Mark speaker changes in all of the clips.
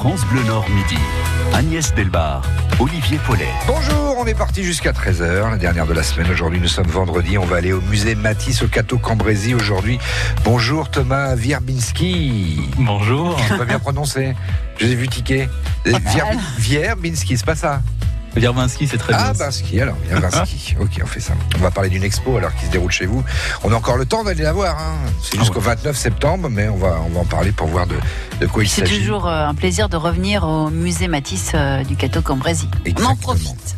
Speaker 1: France Bleu Nord Midi. Agnès Delbar, Olivier Paulet.
Speaker 2: Bonjour, on est parti jusqu'à 13h, la dernière de la semaine. Aujourd'hui, nous sommes vendredi. On va aller au musée Matisse au Cateau Cambrésis aujourd'hui. Bonjour Thomas Wierbinski.
Speaker 3: Bonjour.
Speaker 2: Je pas bien prononcé. Je vous ai vu tiquer. Vier- Wierbinski, c'est pas ça?
Speaker 3: Verbinski, c'est très
Speaker 2: Ah,
Speaker 3: bien.
Speaker 2: Binski, alors, Wierbinski. ok, on fait ça. On va parler d'une expo alors qui se déroule chez vous. On a encore le temps d'aller la voir. hein. C'est
Speaker 3: Ah
Speaker 2: jusqu'au 29 septembre, mais on va, on va en parler pour voir de, de quoi il
Speaker 4: C'est
Speaker 2: s'agit.
Speaker 4: toujours euh, un plaisir de revenir au musée Matisse euh, du Cateau Cambrésis. On en
Speaker 2: Exactement.
Speaker 4: profite.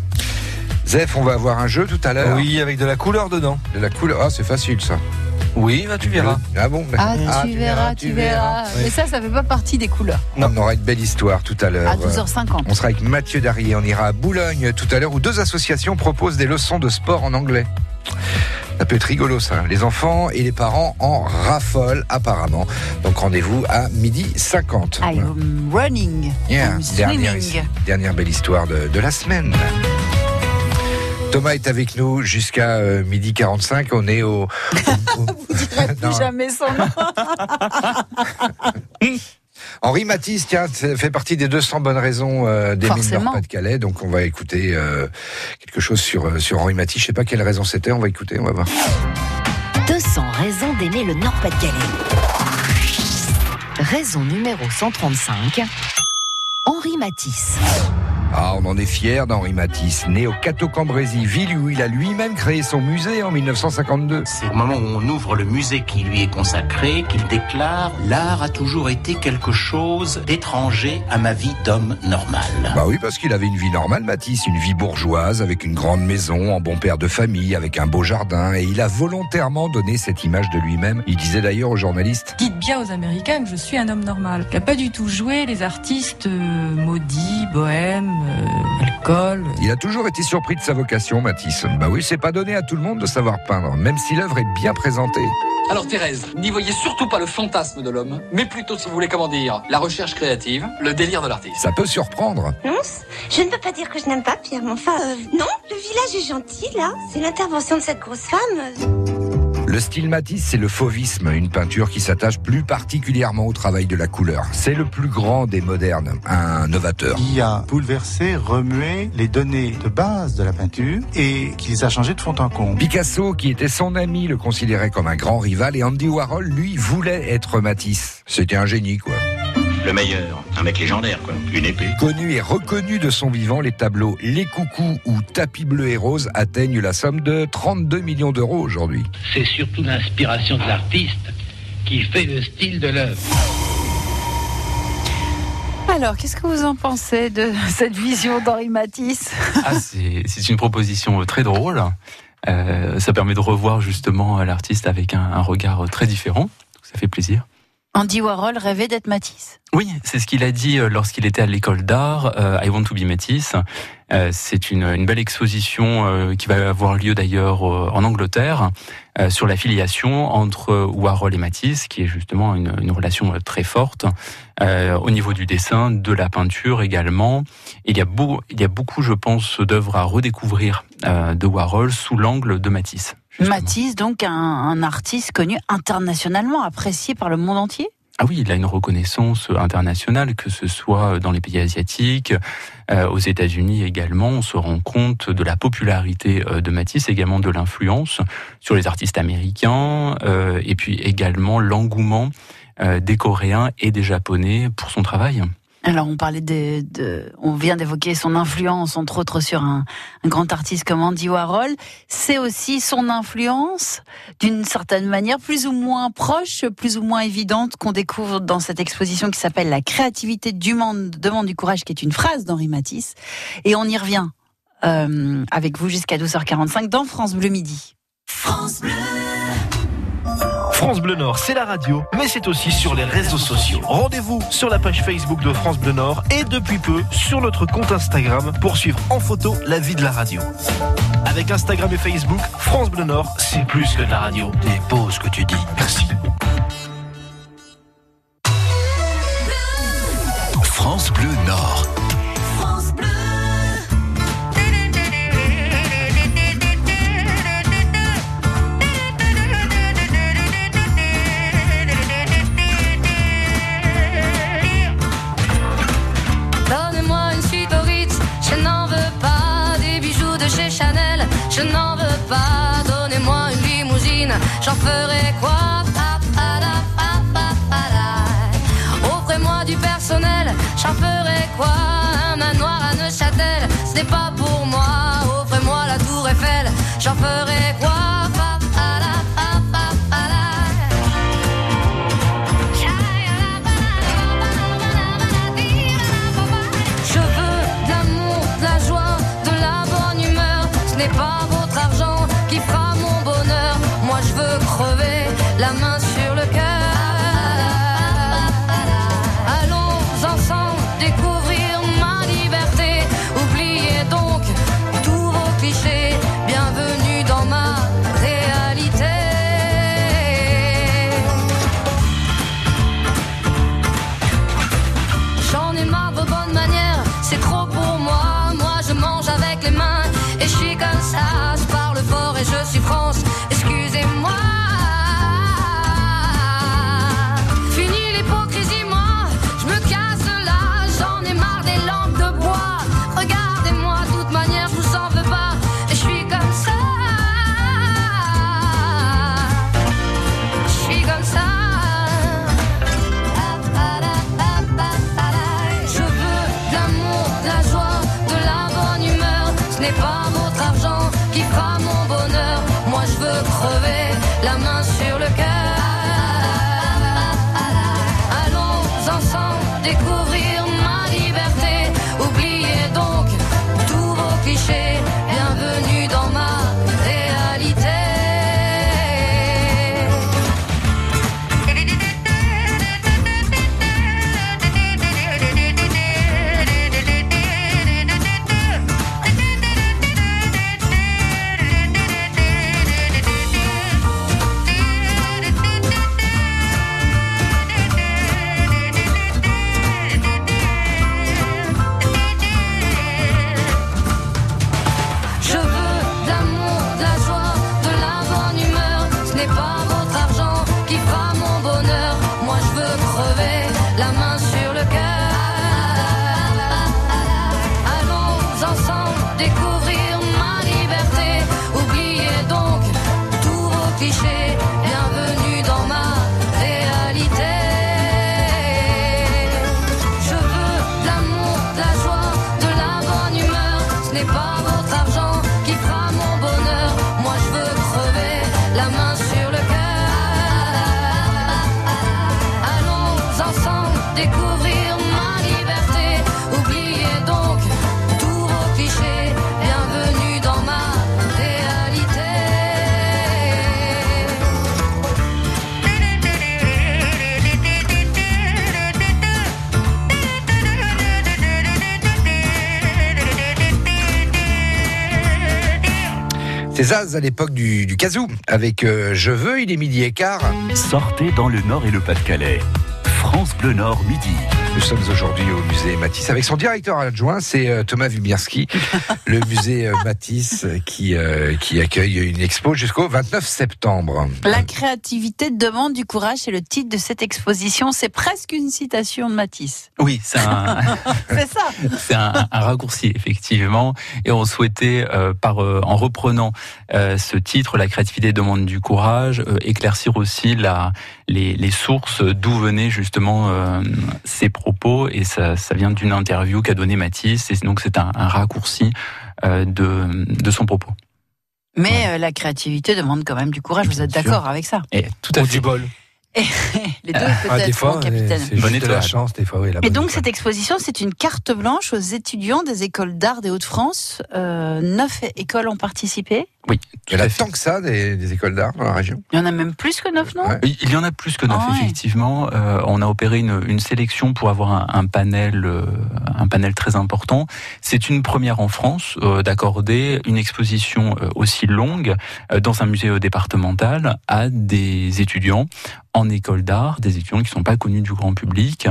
Speaker 2: Zef, on va avoir un jeu tout à l'heure.
Speaker 5: Oui, avec de la couleur dedans.
Speaker 2: De la couleur. Ah, c'est facile ça.
Speaker 5: Oui, bah, tu verras.
Speaker 2: Ah bon
Speaker 4: Ah, tu, verras, tu verras. Mais ça, ça fait pas partie des couleurs.
Speaker 2: On aura une belle histoire tout à l'heure.
Speaker 4: À 12h50.
Speaker 2: On sera avec Mathieu Darrier. On ira à Boulogne tout à l'heure où deux associations proposent des leçons de sport en anglais. Ça peut être rigolo ça. Les enfants et les parents en raffolent apparemment. Donc rendez-vous à midi 50.
Speaker 4: I'm running.
Speaker 2: Yeah,
Speaker 4: I'm
Speaker 2: dernière,
Speaker 4: swimming.
Speaker 2: dernière belle histoire de, de la semaine. Thomas est avec nous jusqu'à euh, midi 45. On est au. au- au-
Speaker 4: Plus
Speaker 2: Non,
Speaker 4: jamais son nom.
Speaker 2: Henri Matisse, tiens, ça fait partie des 200 bonnes raisons euh, d'aimer le
Speaker 4: Forcément.
Speaker 2: Nord-Pas-de-Calais. Donc on va écouter euh, quelque chose sur, euh, sur Henri Matisse. Je sais pas quelle raison c'était. On va écouter, on va voir.
Speaker 6: 200 raisons d'aimer le Nord-Pas-de-Calais. Raison numéro 135. Henri Matisse.
Speaker 2: Ah, on en est fier d'Henri Matisse, né au Cateau-Cambrésis, ville où il a lui-même créé son musée en 1952.
Speaker 7: C'est au moment où on ouvre le musée qui lui est consacré qu'il déclare L'art a toujours été quelque chose d'étranger à ma vie d'homme normal.
Speaker 2: Bah oui, parce qu'il avait une vie normale, Matisse, une vie bourgeoise, avec une grande maison, en bon père de famille, avec un beau jardin, et il a volontairement donné cette image de lui-même. Il disait d'ailleurs aux journalistes
Speaker 8: Dites bien aux Américains que je suis un homme normal. Il n'a pas du tout joué les artistes euh, maudits, bohèmes, euh, alcool.
Speaker 2: Il a toujours été surpris de sa vocation, Matisse. Bah oui, c'est pas donné à tout le monde de savoir peindre, même si l'œuvre est bien présentée.
Speaker 9: Alors Thérèse, n'y voyez surtout pas le fantasme de l'homme, mais plutôt, si vous voulez, comment dire, la recherche créative, le délire de l'artiste.
Speaker 2: Ça peut surprendre.
Speaker 10: Non, je ne peux pas dire que je n'aime pas Pierre, mais enfin, euh, non, le village est gentil, là. C'est l'intervention de cette grosse femme.
Speaker 2: Le style Matisse, c'est le fauvisme, une peinture qui s'attache plus particulièrement au travail de la couleur. C'est le plus grand des modernes, un novateur.
Speaker 11: qui a bouleversé, remué les données de base de la peinture et qui les a changées de fond en comble.
Speaker 2: Picasso, qui était son ami, le considérait comme un grand rival et Andy Warhol, lui, voulait être Matisse. C'était un génie, quoi.
Speaker 7: Le meilleur, un mec légendaire, quoi. Une épée.
Speaker 2: Connu et reconnu de son vivant, les tableaux Les Coucous ou Tapis bleu et rose atteignent la somme de 32 millions d'euros aujourd'hui.
Speaker 12: C'est surtout l'inspiration de l'artiste qui fait le style de l'œuvre.
Speaker 4: Alors, qu'est-ce que vous en pensez de cette vision d'Henri Matisse?
Speaker 3: Ah, c'est une proposition très drôle. Euh, ça permet de revoir justement l'artiste avec un, un regard très différent. Ça fait plaisir.
Speaker 4: Andy Warhol rêvait d'être Matisse.
Speaker 3: Oui, c'est ce qu'il a dit euh, lorsqu'il était à l'école d'art, euh, I Want to be Matisse. Euh, c'est une, belle exposition qui va avoir lieu d'ailleurs en Angleterre sur la filiation entre Warhol et Matisse, qui est justement une, relation très forte au niveau du dessin, de la peinture également. Il y a, beaucoup, je pense, d'œuvres à redécouvrir de Warhol sous l'angle de Matisse. Justement.
Speaker 4: Matisse, donc un, un artiste connu internationalement, apprécié par le monde entier.
Speaker 3: Ah oui, il a une reconnaissance internationale, que ce soit dans les pays asiatiques, euh, aux États-Unis également. On se rend compte de la popularité euh, de Matisse, également de l'influence sur les artistes américains, euh, et puis également l'engouement euh, des Coréens et des Japonais pour son travail.
Speaker 4: Alors, on parlait de, de on vient d'évoquer son influence, entre autres, sur un, un grand artiste comme Andy Warhol. C'est aussi son influence, d'une certaine manière, plus ou moins proche, plus ou moins évidente, qu'on découvre dans cette exposition qui s'appelle La créativité du monde demande du courage, qui est une phrase d'Henri Matisse. Et on y revient euh, avec vous jusqu'à 12h45 dans France Bleu Midi.
Speaker 6: France Bleu.
Speaker 5: France Bleu Nord, c'est la radio, mais c'est aussi sur les réseaux sociaux. Rendez-vous sur la page Facebook de France Bleu Nord et depuis peu sur notre compte Instagram pour suivre en photo la vie de la radio. Avec Instagram et Facebook, France Bleu Nord, c'est plus que de la radio.
Speaker 1: Beau ce que tu dis.
Speaker 5: Merci.
Speaker 13: Je n'en veux pas. Donnez-moi une limousine, j'en ferai quoi? Offrez-moi du personnel, j'en ferai quoi? Ma liberté. Oubliez donc tous vos clichés.
Speaker 2: À l'époque du, du kazoo, avec euh, Je veux, il est midi et quart.
Speaker 1: Sortez dans le Nord et le Pas-de-Calais. France Bleu Nord, midi.
Speaker 2: Nous sommes aujourd'hui au musée Matisse avec son directeur adjoint, c'est euh, Thomas Wibierski, le musée euh, Matisse qui, euh, qui accueille une expo jusqu'au 29 septembre.
Speaker 4: La créativité demande du courage, c'est le titre de cette exposition. C'est presque une citation de Matisse.
Speaker 3: Oui, c'est un,
Speaker 4: ça.
Speaker 3: c'est un, un raccourci effectivement, et on souhaitait, euh, par euh, en reprenant euh, ce titre, la créativité demande du courage, euh, éclaircir aussi la, les, les sources d'où venaient justement euh, ces propos, et ça, ça vient d'une interview qu'a donné Matisse, et donc c'est un, un raccourci euh, de, de son propos.
Speaker 4: Mais euh, la créativité demande quand même du courage. Vous êtes d'accord avec ça?
Speaker 3: Et tout à fait.
Speaker 5: du bol.
Speaker 4: Les deux
Speaker 5: Ah, des
Speaker 4: peut-être,
Speaker 5: fois,
Speaker 4: mon capitaine.
Speaker 5: c'est de la chance, des fois, oui. la
Speaker 4: Et donc
Speaker 5: étoile.
Speaker 4: cette exposition, c'est une carte blanche aux étudiants des écoles d'art des Hauts-de-France. Euh, neuf écoles ont participé.
Speaker 3: Oui,
Speaker 2: Il y en a tant que ça des, des écoles d'art dans la région?
Speaker 4: Il y en a même plus que neuf, non?
Speaker 2: Ouais.
Speaker 3: Il il y en a plus que neuf,
Speaker 4: Ah ouais.
Speaker 3: effectivement. Euh, on a opéré une, une sélection pour avoir un, un panel, euh, un panel très important. C'est une première en France euh, d'accorder une exposition euh, aussi longue euh, dans un musée départemental à des étudiants en école d'art, des étudiants qui sont pas connus du grand public,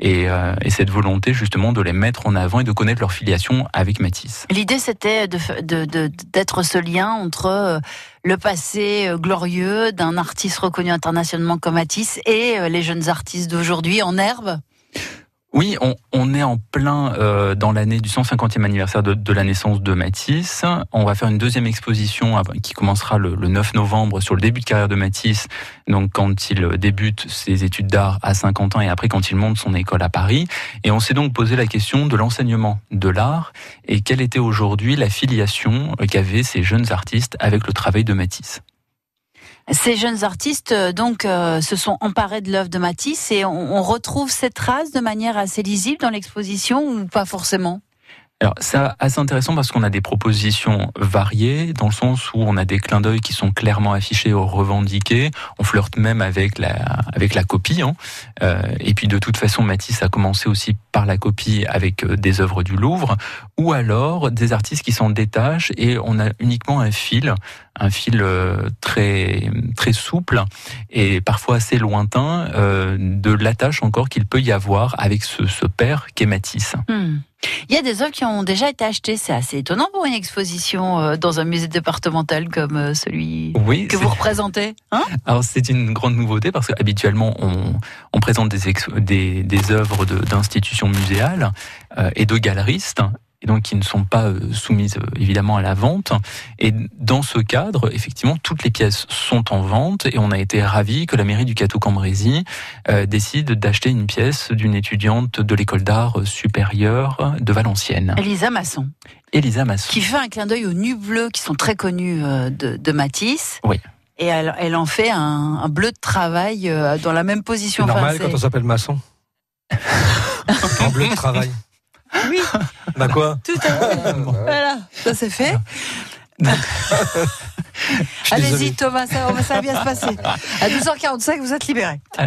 Speaker 3: et, euh, et cette volonté justement de les mettre en avant et de connaître leur filiation avec Matisse.
Speaker 4: L'idée, c'était f- de- de- d'être ce lien entre euh, le passé euh, glorieux d'un artiste reconnu internationalement comme Matisse et euh, les jeunes artistes d'aujourd'hui en herbe.
Speaker 3: Oui, on, on est en plein euh, dans l'année du 150e anniversaire de, la naissance de Matisse. On va faire une deuxième exposition qui commencera le, le 9 novembre sur le début de carrière de Matisse, donc quand il débute ses études d'art à 50 ans et après quand il monte son école à Paris. Et on s'est donc posé la question de l'enseignement de l'art et quelle était aujourd'hui la filiation euh, qu'avaient ces jeunes artistes avec le travail de Matisse.
Speaker 4: Ces jeunes artistes, euh, donc, euh, se sont emparés de l'œuvre de Matisse et on, on retrouve cette trace de manière assez lisible dans l'exposition ou pas forcément?
Speaker 3: Alors, c'est assez intéressant parce qu'on a des propositions variées, dans le sens où on a des clins d'œil qui sont clairement affichés ou revendiqués. On flirte même avec la, avec la copie. Hein. Euh, et puis, de toute façon, Matisse a commencé aussi par la copie avec euh, des œuvres du Louvre, ou alors des artistes qui s'en détachent et on a uniquement un fil, un fil euh, très, très souple et parfois assez lointain euh, de l'attache encore qu'il peut y avoir avec ce, ce père qu'est Matisse.
Speaker 4: Hmm. Il y a des œuvres qui ont déjà été achetées. C'est assez étonnant pour une exposition euh, dans un musée départemental comme euh, celui
Speaker 3: Oui,
Speaker 4: que vous représentez. Hein?
Speaker 3: Alors c'est une grande nouveauté parce qu'habituellement on, on présente des, ex- des, des œuvres de- d'institutions muséales euh, et de galeristes et donc qui ne sont pas euh, soumises euh, évidemment à la vente. Et dans ce cadre, effectivement, toutes les pièces sont en vente et on a été ravis que la mairie du Cateau-Cambrésis euh, décide d'acheter une pièce d'une étudiante de l'école d'art supérieure de Valenciennes,
Speaker 4: Elisa Masson,
Speaker 3: Elisa Masson.
Speaker 4: qui fait un clin d'œil aux nus bleus qui sont très connus de, de Matisse.
Speaker 3: Oui.
Speaker 4: Et elle, elle en fait un, un bleu de travail dans la même
Speaker 14: C'est
Speaker 4: position.
Speaker 14: normal
Speaker 4: Enfin,
Speaker 14: quand on s'appelle maçon. en bleu de travail.
Speaker 4: Oui,
Speaker 14: Bah quoi
Speaker 4: tout à fait. Voilà, ça c'est fait. Allez-y. Thomas, ça, va- ça va bien se passer. À 12h45, vous êtes libéré.
Speaker 14: Bah,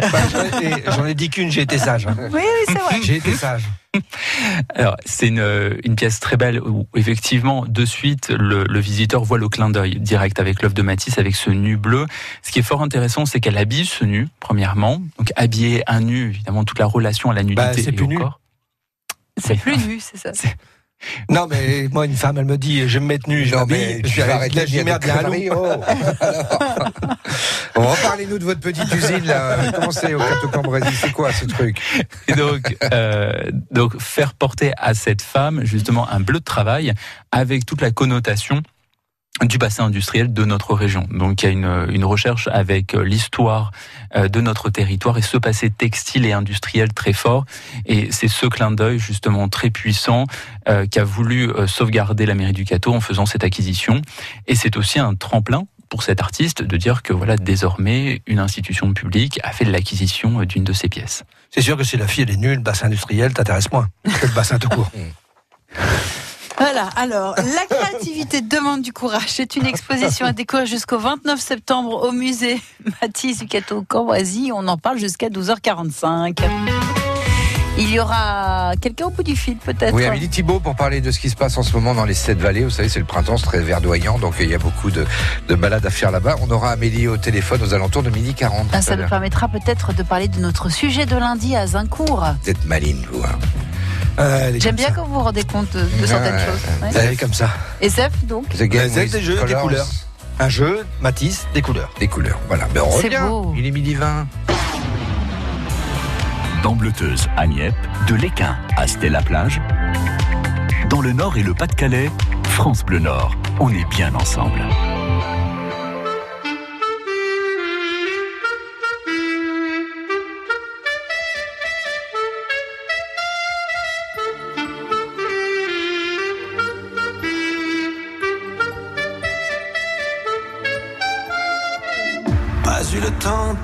Speaker 14: j'en ai- dit qu'une, j'ai été sage. hein.
Speaker 4: Oui, oui, c'est vrai.
Speaker 14: J'ai été sage.
Speaker 3: Alors, c'est une, une pièce très belle où, effectivement, de suite, le, le visiteur voit le clin d'œil direct avec l'œuvre de Matisse, avec ce nu bleu. Ce qui est fort intéressant, c'est qu'elle habille ce nu, premièrement. Donc, habiller un nu, évidemment, toute la relation à la nudité
Speaker 14: Bah, c'est
Speaker 3: et
Speaker 14: plus
Speaker 3: au
Speaker 14: nu.
Speaker 3: corps.
Speaker 4: C'est plus nu, c'est ça.
Speaker 14: Non, mais moi, une femme, elle me dit, je vais me mettre nu, je
Speaker 2: Non, mais tu
Speaker 14: vais
Speaker 2: vas arrêter de
Speaker 14: merde,
Speaker 2: oh. Alors, Bon, Reparlez-nous de votre petite usine, là. Comment c'est au Cateau-Cambrésis C'est quoi ce truc?
Speaker 3: Et donc, euh, donc, faire porter à cette femme, justement, un bleu de travail avec toute la connotation du bassin industriel de notre région. Donc il y a une, une recherche avec euh, l'histoire euh, de notre territoire et ce passé textile et industriel très fort. Et c'est ce clin d'œil justement très puissant euh, qui a voulu euh, sauvegarder la mairie du Cateau en faisant cette acquisition. Et c'est aussi un tremplin pour cet artiste de dire que voilà désormais une institution publique a fait de l'acquisition d'une de ses pièces.
Speaker 14: C'est sûr que si la fille, elle est nulle, le bassin industriel t'intéresse moins que le bassin tout court.
Speaker 4: Voilà, alors, la créativité demande du courage. C'est une exposition à découvrir jusqu'au 29 septembre au musée Matisse du Cateau Cambrésis. On en parle jusqu'à 12h45. Il y aura quelqu'un au bout du fil, peut-être
Speaker 2: Oui, Amélie Thibault, pour parler de ce qui se passe en ce moment dans les sept vallées. Vous savez, c'est le printemps, c'est très verdoyant, donc il y a beaucoup de, de balades à faire là-bas. On aura Amélie au téléphone aux alentours de midi 40.
Speaker 4: Ah, Ça nous permettra peut-être de parler de notre sujet de lundi à Zincourt.
Speaker 2: Vous êtes maline, vous. hein.
Speaker 14: Euh,
Speaker 4: J'aime bien
Speaker 14: ça.
Speaker 4: quand vous vous rendez compte de, de certaines choses.
Speaker 2: ouais.
Speaker 4: Ouais.
Speaker 14: Elle est comme ça.
Speaker 4: Et Zef, donc
Speaker 2: with
Speaker 14: des jeux, des couleurs. Un jeu, Matisse, des couleurs.
Speaker 2: Des couleurs, voilà. Ben, on
Speaker 4: C'est
Speaker 2: revient.
Speaker 4: beau.
Speaker 2: Il est midi 20.
Speaker 1: Dans Bleuteuse à Nieppe, de l'Équin à Stella-Plage. Dans le Nord et le Pas-de-Calais, France Bleu Nord. On est bien ensemble.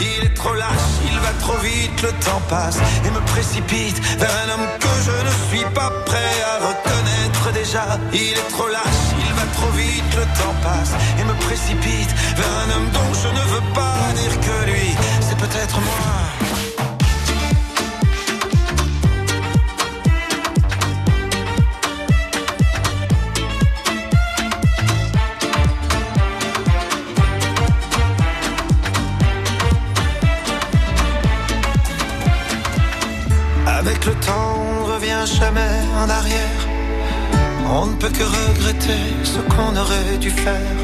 Speaker 15: Il est trop lâche, il va trop vite, le temps passe et me précipite vers un homme que je ne suis pas prêt à reconnaître déjà. Il est trop lâche, il va trop vite, le temps passe et me précipite vers un homme dont je ne veux pas dire que lui, c'est peut-être moi. On ne peut que regretter ce qu'on aurait dû faire.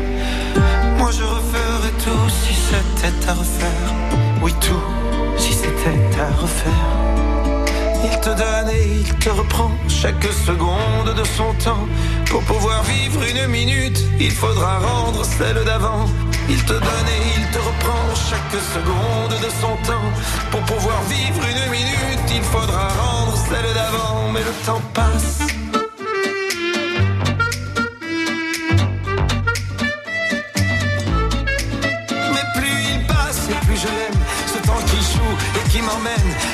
Speaker 15: Moi, je referais tout si c'était à refaire. Oui, tout si c'était à refaire. Il te donne et il te reprend chaque seconde de son temps. Pour pouvoir vivre une minute, il faudra rendre celle d'avant. Il te donne et il te reprend chaque seconde de son temps. Pour pouvoir vivre une minute, il faudra rendre celle d'avant. Mais le temps passe.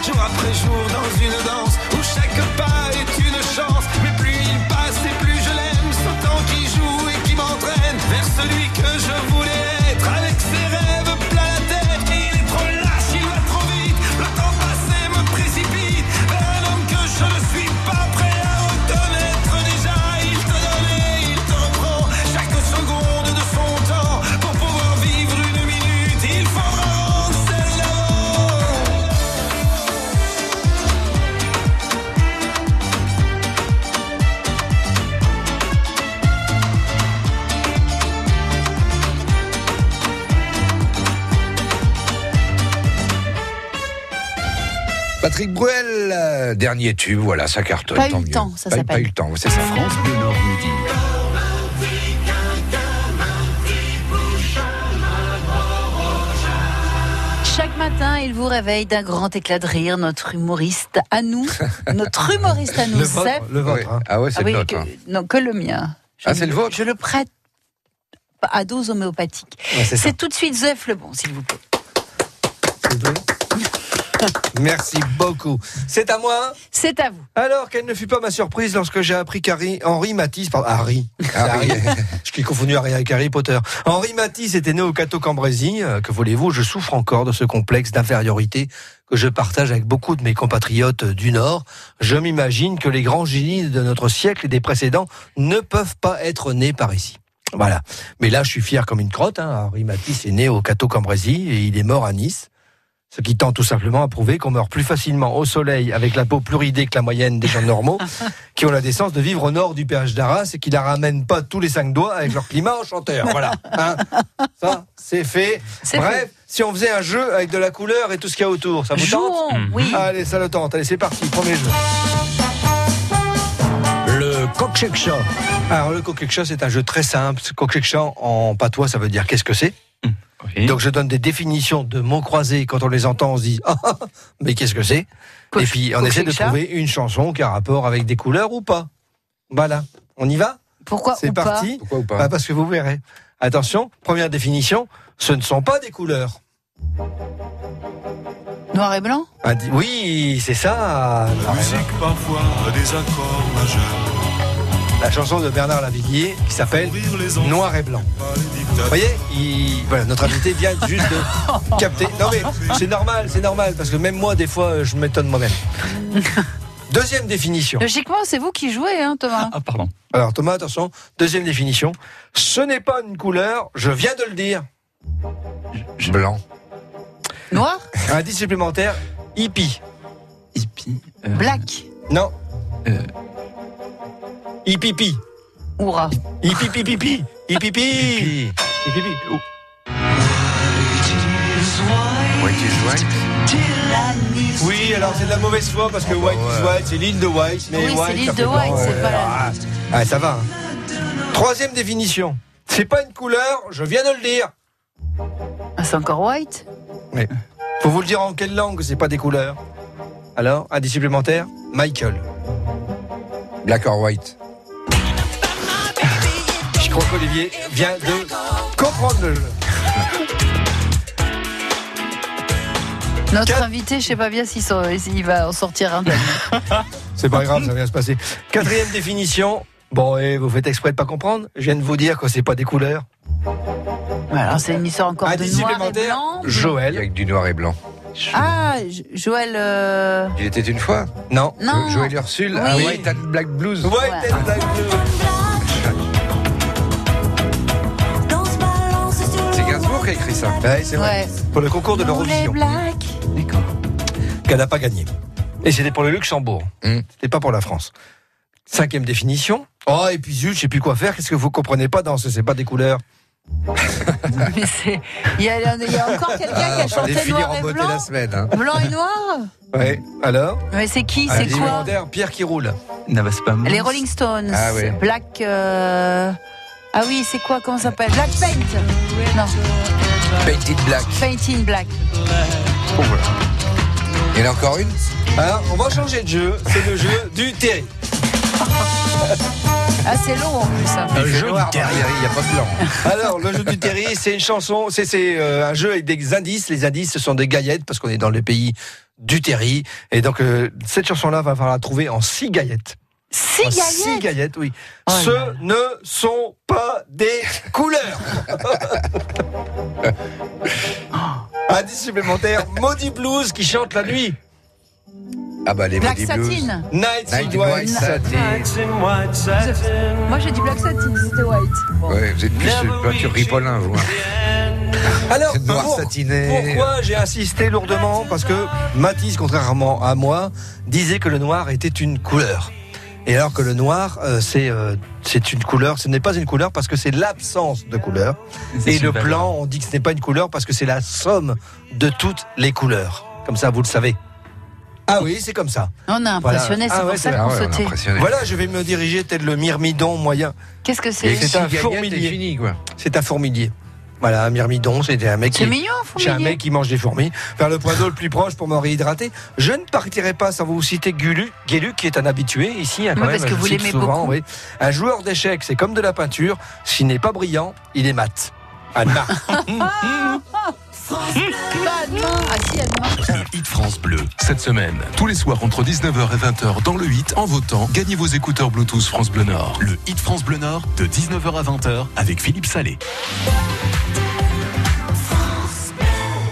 Speaker 15: Jour après jour dans une danse où chaque pas
Speaker 2: dernier tube, voilà, ça cartonne.
Speaker 4: Pas eu le temps, ça s'appelle.
Speaker 2: Pas eu le temps, c'est ça.
Speaker 1: France Bleu Nord midi.
Speaker 4: Chaque matin, il vous réveille d'un grand éclat de rire, notre humoriste à nous. notre humoriste à nous,
Speaker 14: Le vôtre,
Speaker 4: c'est.
Speaker 14: le vôtre, hein.
Speaker 2: Ah ouais, c'est
Speaker 4: Ah
Speaker 2: le
Speaker 4: oui, que,
Speaker 2: hein.
Speaker 4: non, que le mien. Je
Speaker 2: Ah, c'est le vôtre
Speaker 4: Je le prête à dose homéopathique.
Speaker 14: Ouais, c'est ça.
Speaker 4: c'est tout de suite Zef Lebon, s'il vous plaît.
Speaker 14: Merci beaucoup. C'est à moi
Speaker 4: C'est à vous.
Speaker 14: Alors, quelle ne fut pas ma surprise lorsque j'ai appris qu'Harry, Henri Matisse, pardon, Harry,
Speaker 2: Harry.
Speaker 14: Je suis confondu Harry avec Harry Potter. Henri Matisse était né au Cateau-Cambrésis. Euh, Que voulez-vous, je souffre encore de ce complexe d'infériorité que je partage avec beaucoup de mes compatriotes du Nord. Je m'imagine que les grands génies de notre siècle et des précédents ne peuvent pas être nés par ici. Voilà. Mais là, je suis fier comme une crotte. Hein. Henri Matisse est né au Cateau-Cambrésis et il est mort à Nice. Ce qui tend tout simplement à prouver qu'on meurt plus facilement au soleil avec la peau plus ridée que la moyenne des gens normaux, qui ont la décence de vivre au nord du péage d'Arras et qui la ramènent pas tous les cinq doigts avec leur climat enchanteur. Voilà. Hein ça, c'est fait. Bref,
Speaker 4: fait.
Speaker 14: si on faisait un jeu avec de la couleur et tout ce qu'il y a autour, ça vous
Speaker 4: Jouons,
Speaker 14: tente
Speaker 4: oui.
Speaker 14: Allez, ça le tente. Allez, c'est parti. Premier jeu. Le Kokshekcha. Alors, le Kokshekcha, c'est un jeu très simple. Kokshekcha, en patois, ça veut dire qu'est-ce que c'est?
Speaker 3: Oui.
Speaker 14: donc je donne des définitions de mots croisés. Quand on les entend, on se dit ah, ah, ah, mais qu'est-ce que c'est? Et puis on essaie de trouver une chanson qui a rapport avec des couleurs ou pas. Voilà, on y va?
Speaker 4: Pourquoi
Speaker 14: C'est
Speaker 4: ou pas
Speaker 14: parti?
Speaker 2: Pourquoi ou pas?
Speaker 14: Bah, Parce que vous verrez. Attention, première définition, ce ne sont pas des couleurs.
Speaker 4: Noir et blanc?
Speaker 14: Ah, oui, c'est ça.
Speaker 15: parfois des accords majeurs.
Speaker 14: La chanson de Bernard Lavillier qui s'appelle Noir et blanc. Vous voyez, il- voilà, notre invité vient juste de capter. Non mais c'est normal, c'est normal parce que même moi des fois je m'étonne moi-même. Deuxième définition.
Speaker 4: Logiquement, c'est vous qui jouez, hein, Thomas.
Speaker 3: Ah, pardon.
Speaker 14: Alors Thomas, attention, deuxième définition. Ce n'est pas une couleur, je viens de le dire.
Speaker 2: Blanc.
Speaker 4: Noir
Speaker 14: Indice supplémentaire, hippie.
Speaker 3: Hippie. euh,
Speaker 4: Black
Speaker 14: Non.
Speaker 3: Euh.
Speaker 14: Hippipi.
Speaker 4: Oura.
Speaker 14: Hippipi.
Speaker 2: Pipi.
Speaker 14: Hippipi. Oh.
Speaker 2: White is white.
Speaker 14: Oui, Oui, alors c'est de la mauvaise foi parce que White is White, c'est l'île de White. Mais
Speaker 4: Oui, c'est l'île de White, c'est pas la-
Speaker 14: Ah, ah, ça va. hein. Troisième définition. C'est pas une couleur, je viens de le dire.
Speaker 4: Ah, c'est encore white?
Speaker 14: Mais faut vous le dire en quelle langue, c'est pas des couleurs? Alors, un des supplémentaires Michael.
Speaker 2: Black or white.
Speaker 14: Je crois qu'Olivier vient de comprendre le jeu.
Speaker 4: Notre invité, je sais pas bien s'il va en sortir un.
Speaker 14: C'est pas grave, ça vient se passer. Quatrième définition. Bon, et vous faites exprès de pas comprendre Je viens de vous dire que c'est pas des couleurs.
Speaker 4: Alors c'est une histoire encore
Speaker 14: Un
Speaker 4: de noir et blanc.
Speaker 14: Joël.
Speaker 2: Avec du noir et blanc.
Speaker 4: Ah, Jo- Joël. euh,
Speaker 2: Il était une fois
Speaker 14: Non.
Speaker 4: Non.
Speaker 2: Jo- Joël Ursule,
Speaker 4: Oui.
Speaker 2: un White and Black Blues.
Speaker 14: White
Speaker 4: Ouais.
Speaker 14: and Black Blues.
Speaker 2: Ça.
Speaker 14: Ouais, c'est vrai.
Speaker 4: Ouais.
Speaker 14: Pour le concours de
Speaker 4: Les
Speaker 14: l'Eurovision. Qu'elle n'a pas gagné. Et c'était pour le Luxembourg.
Speaker 2: Mm.
Speaker 14: C'était pas pour la France. Cinquième définition. Oh, et puis zut, je sais plus quoi faire. Qu'est-ce que vous comprenez pas dans ce C'est pas des couleurs.
Speaker 4: Mais c'est. Il y a, il y a encore quelqu'un qui a
Speaker 2: Ah,
Speaker 4: chanté
Speaker 2: finir
Speaker 4: noir
Speaker 2: en
Speaker 4: et blanc.
Speaker 2: la semaine. hein.
Speaker 4: Blanc et noir?
Speaker 14: Ouais. Alors?
Speaker 4: Mais c'est qui C'est quoi?
Speaker 14: Pierre qui roule.
Speaker 3: Non, bah, c'est pas
Speaker 4: Les. Rolling Stones.
Speaker 2: Ah ouais.
Speaker 4: Black. euh, Ah oui, c'est quoi Comment ça s'appelle? Black Paint Non,
Speaker 2: Painted Black.
Speaker 4: Painting Black.
Speaker 2: Oh, voilà. Il y en a encore une
Speaker 14: Alors, on va changer de jeu. C'est le jeu du Terry.
Speaker 4: Ah, c'est long en plus. ça.
Speaker 14: Un jeu
Speaker 2: noir le Terry, il n'y a pas de blanc.
Speaker 14: Alors, le jeu du Terry, c'est une chanson, c'est c'est, euh, un jeu avec des indices. Les indices, ce sont des gaillettes, parce qu'on est dans le pays du Terry. Et donc, euh, cette chanson-là, va falloir la trouver en six gaillettes.
Speaker 4: Six gaillettes
Speaker 14: Six gaillettes, oui.
Speaker 4: Oh
Speaker 14: Ce ne sont pas des couleurs. Indice supplémentaire, Maudit Blues qui chante la nuit.
Speaker 2: Ah bah les
Speaker 4: Black
Speaker 2: Moody Blues.
Speaker 4: Satin.
Speaker 14: Night,
Speaker 2: Night
Speaker 14: in White
Speaker 2: White
Speaker 14: Satin.
Speaker 2: Satin.
Speaker 4: Moi j'ai dit Black Satin, c'était white. Bon.
Speaker 2: Ouais, vous êtes plus euh, peinture Ripollin, vous. hein.
Speaker 14: Alors,
Speaker 2: Noir
Speaker 14: pour-
Speaker 2: satiné.
Speaker 14: pourquoi j'ai insisté lourdement? Parce que Matisse, contrairement à moi, disait que le noir était une couleur. Et alors que le noir, euh, c'est euh, c'est une couleur, ce n'est pas une couleur parce que c'est l'absence de couleur. Et le blanc, on dit que ce n'est pas une couleur parce que c'est la somme de toutes les couleurs. Comme ça, vous le savez. Ah oui, c'est comme ça.
Speaker 4: On a impressionné,
Speaker 14: Voilà.
Speaker 4: c'est
Speaker 14: Ah ouais,
Speaker 4: pour ça qu'on
Speaker 2: ouais, on a
Speaker 4: sautait.
Speaker 2: impressionné.
Speaker 14: Voilà, je vais me diriger tel le myrmidon moyen.
Speaker 4: Qu'est-ce que c'est
Speaker 14: C'est un fourmilier.
Speaker 2: C'est
Speaker 14: un fourmilier. Voilà, un myrmidon, c'était un mec
Speaker 4: C'est
Speaker 14: qui...
Speaker 4: mignon,
Speaker 14: J'ai un mec qui mange des fourmis. Faire le point d'eau le plus proche pour me réhydrater. Je ne partirai pas sans vous citer Gulu, Guélu, qui est un habitué ici. hein, quand
Speaker 4: Oui,
Speaker 14: même,
Speaker 4: parce que vous l'aimez
Speaker 14: souvent,
Speaker 4: beaucoup.
Speaker 14: oui. Un joueur d'échecs, c'est comme de la peinture. S'il n'est pas brillant, il est mat. Anna.
Speaker 4: Demain. Ah si.
Speaker 16: Le Hit France Bleu. Cette semaine, tous les soirs entre 19h et 20h dans le Hit, en votant, gagnez vos écouteurs Bluetooth France Bleu Nord.
Speaker 1: Le Hit France Bleu Nord de 19h à 20h avec Philippe Salé.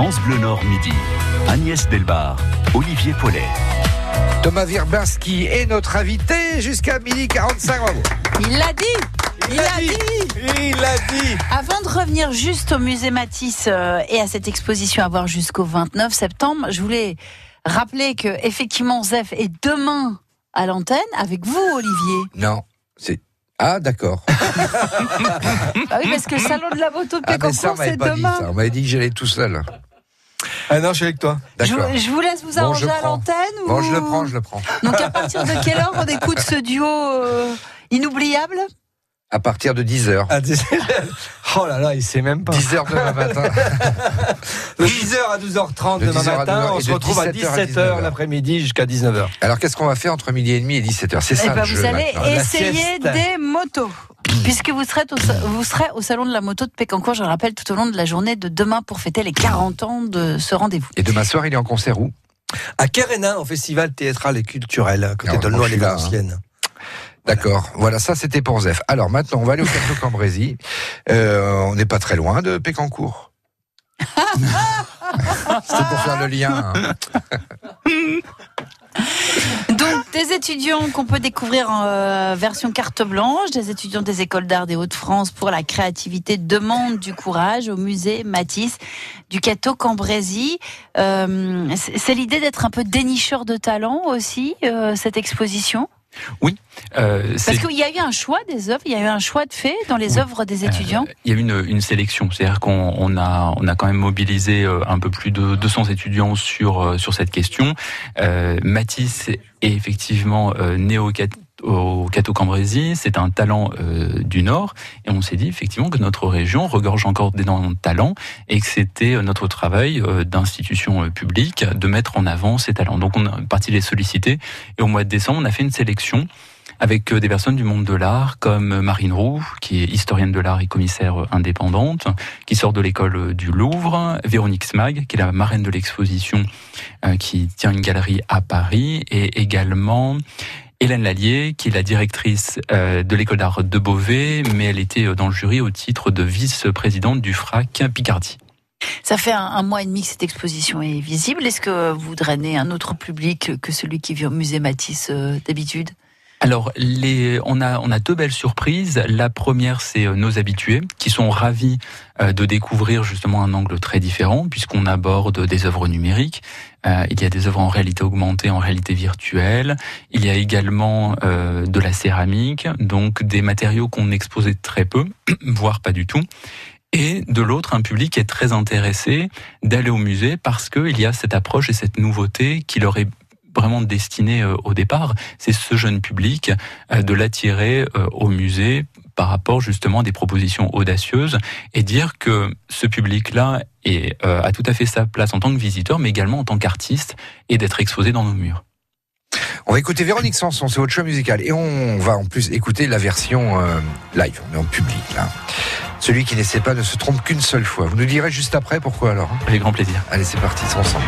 Speaker 1: France Bleu Nord midi. Agnès Delbar, Olivier Paulet.
Speaker 2: Thomas Virbinski est notre invité jusqu'à midi 45. Bravo.
Speaker 4: Il l'a dit Il l'a dit
Speaker 14: Il l'a dit
Speaker 4: Avant de revenir juste au musée Matisse euh, et à cette exposition à voir jusqu'au 29 septembre, je voulais rappeler que effectivement Zef est demain à l'antenne avec vous Olivier.
Speaker 2: Non, c'est. Ah, d'accord.
Speaker 4: Ah oui parce que le salon de la moto de
Speaker 2: Ah,
Speaker 4: c'est
Speaker 2: dit
Speaker 4: demain.
Speaker 2: ça. On m'avait dit que j'allais tout seul.
Speaker 14: Ah non, je suis avec toi.
Speaker 4: Je, je vous laisse vous
Speaker 2: Bon,
Speaker 4: arranger à
Speaker 2: prends.
Speaker 4: l'antenne ou
Speaker 2: Bon, je le prends, je le prends.
Speaker 4: Donc à partir de quelle heure on écoute ce duo euh, inoubliable?
Speaker 2: À partir de 10h.
Speaker 14: Ah, oh là là, il sait même pas.
Speaker 2: 10h demain matin.
Speaker 14: De 10h à 12h30
Speaker 2: De
Speaker 14: demain
Speaker 2: 10h à
Speaker 14: matin,
Speaker 2: 12h
Speaker 14: on se retrouve à
Speaker 2: 17h à
Speaker 14: 17h
Speaker 2: 19h.
Speaker 14: l'après-midi jusqu'à 19h.
Speaker 2: Alors, qu'est-ce qu'on va faire entre midi et demi et 17h C'est ça
Speaker 4: Eh ben,
Speaker 2: le
Speaker 4: vous
Speaker 2: jeu,
Speaker 4: allez
Speaker 2: maintenant.
Speaker 4: Essayer des motos. Puisque vous serez, au, vous serez au salon de la moto de Pécancourt, je le rappelle, tout au long de la journée de demain pour fêter les 40 ans de ce rendez-vous.
Speaker 2: Et demain soir, il est en concert où?
Speaker 14: À Kerenin, au festival théâtral et culturel, à côté
Speaker 2: Alors,
Speaker 14: de
Speaker 2: je
Speaker 14: les
Speaker 2: hein.
Speaker 14: Valenciennes.
Speaker 2: D'accord. Voilà, ça c'était pour Zef. Alors maintenant, on va aller au Château Cambrésis. Euh, on n'est pas très loin de Pécancourt. C'était pour faire le lien. hein.
Speaker 4: étudiants qu'on peut découvrir en euh, version carte blanche, des étudiants des écoles d'art des Hauts-de-France pour la créativité demandent du courage au musée Matisse du Cateau Cambrésis. Euh, c'est c'est l'idée d'être un peu dénicheur de talent aussi, euh, cette exposition?
Speaker 3: Oui. euh,
Speaker 4: Parce qu'il y a eu un choix des œuvres, il y a eu un choix de fait dans les œuvres des étudiants.
Speaker 3: Il y a eu une, une sélection, c'est-à-dire qu'on on a, on a quand même mobilisé euh, un peu plus de 200 étudiants sur, euh, sur cette question. Euh, Matisse est effectivement euh, né au, Cat- au Cateau-Cambrésis, c'est un talent euh, du Nord, et on s'est dit effectivement que notre région regorge encore d'énormément de talents, et que c'était euh, notre travail euh, d'institution euh, publique de mettre en avant ces talents. Donc on a parti les solliciter, et au mois de décembre, on a fait une sélection avec des personnes du monde de l'art comme Marine Roux, qui est historienne de l'art et commissaire indépendante, qui sort de l'école du Louvre, Véronique Smag, qui est la marraine de l'exposition, qui tient une galerie à Paris, et également Hélène Lallier, qui est la directrice euh, de l'école d'art de Beauvais, mais elle était euh, dans le jury au titre de vice-présidente du FRAC Picardie.
Speaker 4: Ça fait un, mois et demi que cette exposition est visible. Est-ce que vous drainez un autre public que celui qui vient au musée Matisse euh, d'habitude?
Speaker 3: Alors, les, on, a, on a deux belles surprises. La première, c'est euh, nos habitués qui sont ravis euh, de découvrir justement un angle très différent puisqu'on aborde des œuvres numériques. Euh, il y a des œuvres en réalité augmentée, en réalité virtuelle. Il y a également de la céramique, donc des matériaux qu'on exposait très peu, voire pas du tout. Et de l'autre, un public est très intéressé d'aller au musée parce qu'il y a cette approche et cette nouveauté qui leur est vraiment destiné euh, au départ, c'est ce jeune public euh, de l'attirer euh, au musée par rapport justement à des propositions audacieuses et dire que ce public-là a tout à fait sa place en tant que visiteur, mais également en tant qu'artiste et d'être exposé dans nos murs.
Speaker 2: On va écouter Véronique Sanson, c'est votre choix musical. Et on va en plus écouter la version euh, live, on est en public là. Celui qui n'essaie pas ne se trompe qu'une seule fois. Vous nous direz juste après pourquoi alors hein?
Speaker 3: Avec grand plaisir.
Speaker 2: Allez, c'est parti, c'est ensemble.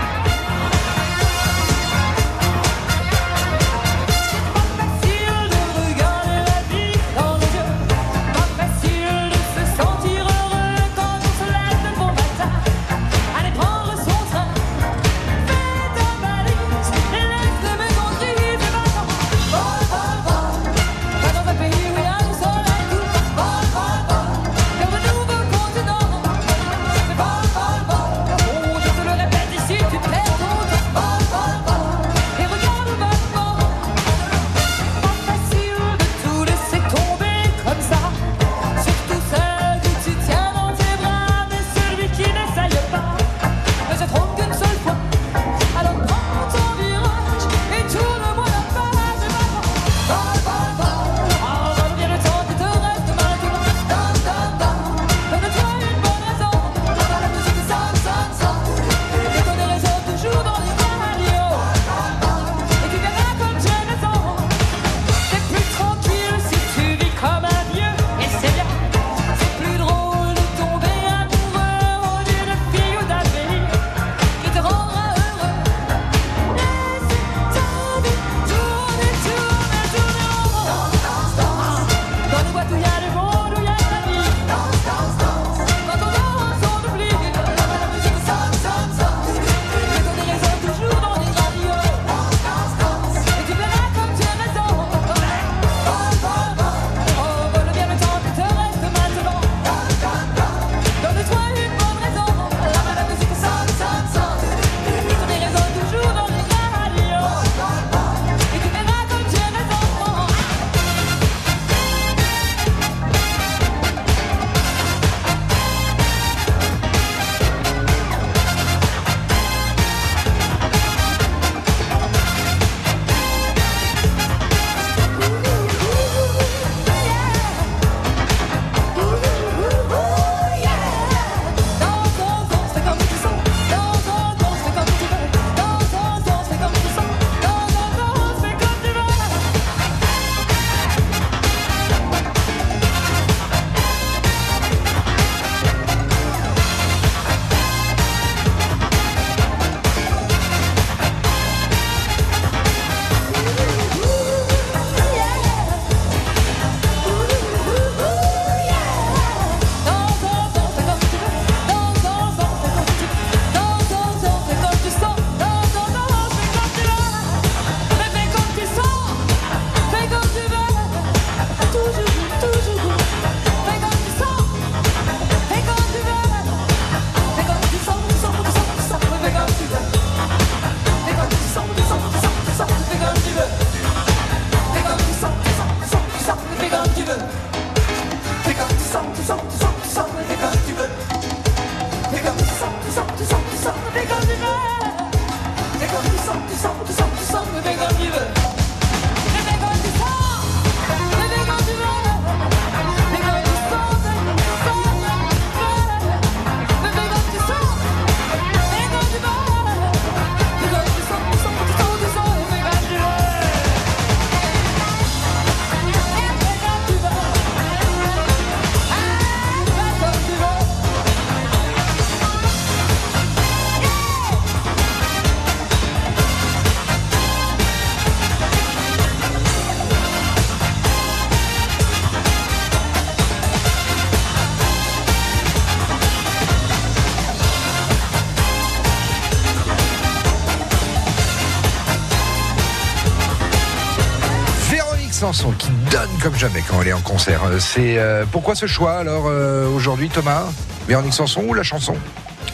Speaker 2: Donne comme jamais quand elle est en concert. Euh, C'est euh, pourquoi ce choix alors euh, aujourd'hui, Thomas? Véronique Sanson ou la chanson?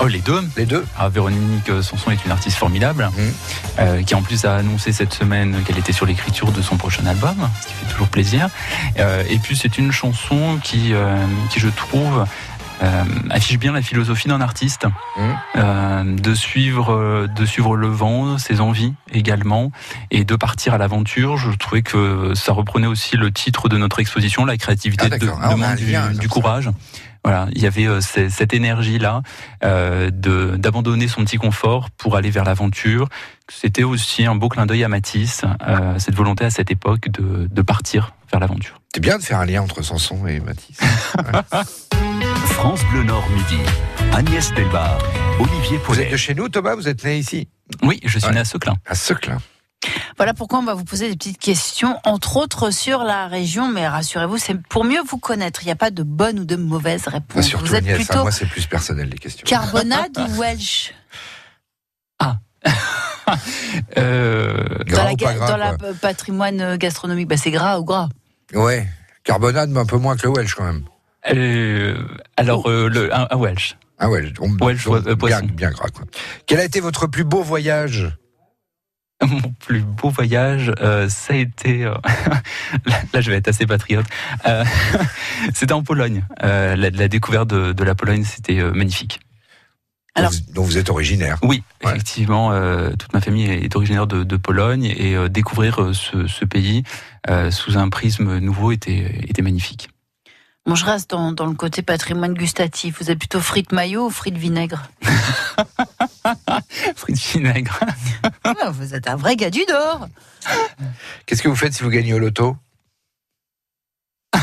Speaker 3: Oh, les deux.
Speaker 2: Les deux.
Speaker 3: Ah, Véronique Sanson est une artiste formidable,
Speaker 2: Mhm.
Speaker 3: euh, qui en plus a annoncé cette semaine qu'elle était sur l'écriture de son prochain album, ce qui fait toujours plaisir. Euh, et puis c'est une chanson qui, euh, qui je trouve, euh, affiche bien la philosophie d'un artiste,
Speaker 2: Mhm.
Speaker 3: euh, de suivre, euh, de suivre le vent, ses envies également, et de partir à l'aventure. Je trouvais que ça reprenait aussi le titre de notre exposition, la créativité
Speaker 2: Ah,
Speaker 3: de.
Speaker 2: Ah,
Speaker 3: demande du,
Speaker 2: lien,
Speaker 3: du
Speaker 2: ça.
Speaker 3: courage. Voilà, il y avait euh, ce- cette énergie-là euh, d'abandonner son petit confort pour aller vers l'aventure. C'était aussi un beau clin d'œil à Matisse, euh, cette volonté à cette époque de, de partir vers l'aventure.
Speaker 2: C'est bien de faire un lien entre Sanson et Matisse.
Speaker 1: France Bleu Nord midi. Agnès Delbar, Olivier
Speaker 2: Vous êtes de chez nous, Thomas Vous êtes né ici
Speaker 3: Oui, je suis
Speaker 2: Ouais.
Speaker 3: né à Seclin.
Speaker 2: À Seclin.
Speaker 4: Voilà pourquoi on va vous poser des petites questions, entre autres sur la région, mais rassurez-vous, c'est pour mieux vous connaître. Il n'y a pas de bonne ou de mauvaise réponse.
Speaker 2: surtout
Speaker 4: vous êtes
Speaker 2: Agnès, hein,
Speaker 4: plutôt
Speaker 2: moi c'est plus personnel les questions.
Speaker 4: carbonade ou Welsh
Speaker 3: Euh,
Speaker 4: Dans, la,
Speaker 2: ou pas
Speaker 4: ga-
Speaker 2: gras,
Speaker 4: dans la patrimoine gastronomique, bah, c'est gras ou gras
Speaker 2: Ouais, carbonade, mais un peu moins que le Welsh quand même.
Speaker 3: Euh, alors, euh, le, un, un Welsh.
Speaker 2: Ah ouais, on,
Speaker 3: Welsh, euh,
Speaker 2: bien, bien gras quoi. Quel a été votre plus beau voyage?
Speaker 3: Mon plus beau voyage, euh, ça a été. euh, là, là, je vais être assez patriote. Euh, c'était en Pologne. Euh, la, la découverte de, de la Pologne, c'était euh, magnifique.
Speaker 4: Alors-
Speaker 2: dont, vous, êtes originaire
Speaker 3: Oui,
Speaker 2: Ouais.
Speaker 3: effectivement, euh, toute ma famille est originaire de, de Pologne et euh, découvrir euh, ce, ce pays euh, sous un prisme nouveau était, était magnifique.
Speaker 4: Bon, je reste dans, dans le côté patrimoine gustatif. Vous êtes plutôt frites maillot ou frites vinaigre
Speaker 3: Frites vinaigre.
Speaker 4: Ah, Vous êtes un vrai gars du Nord.
Speaker 2: Qu'est-ce que vous faites si vous gagnez au loto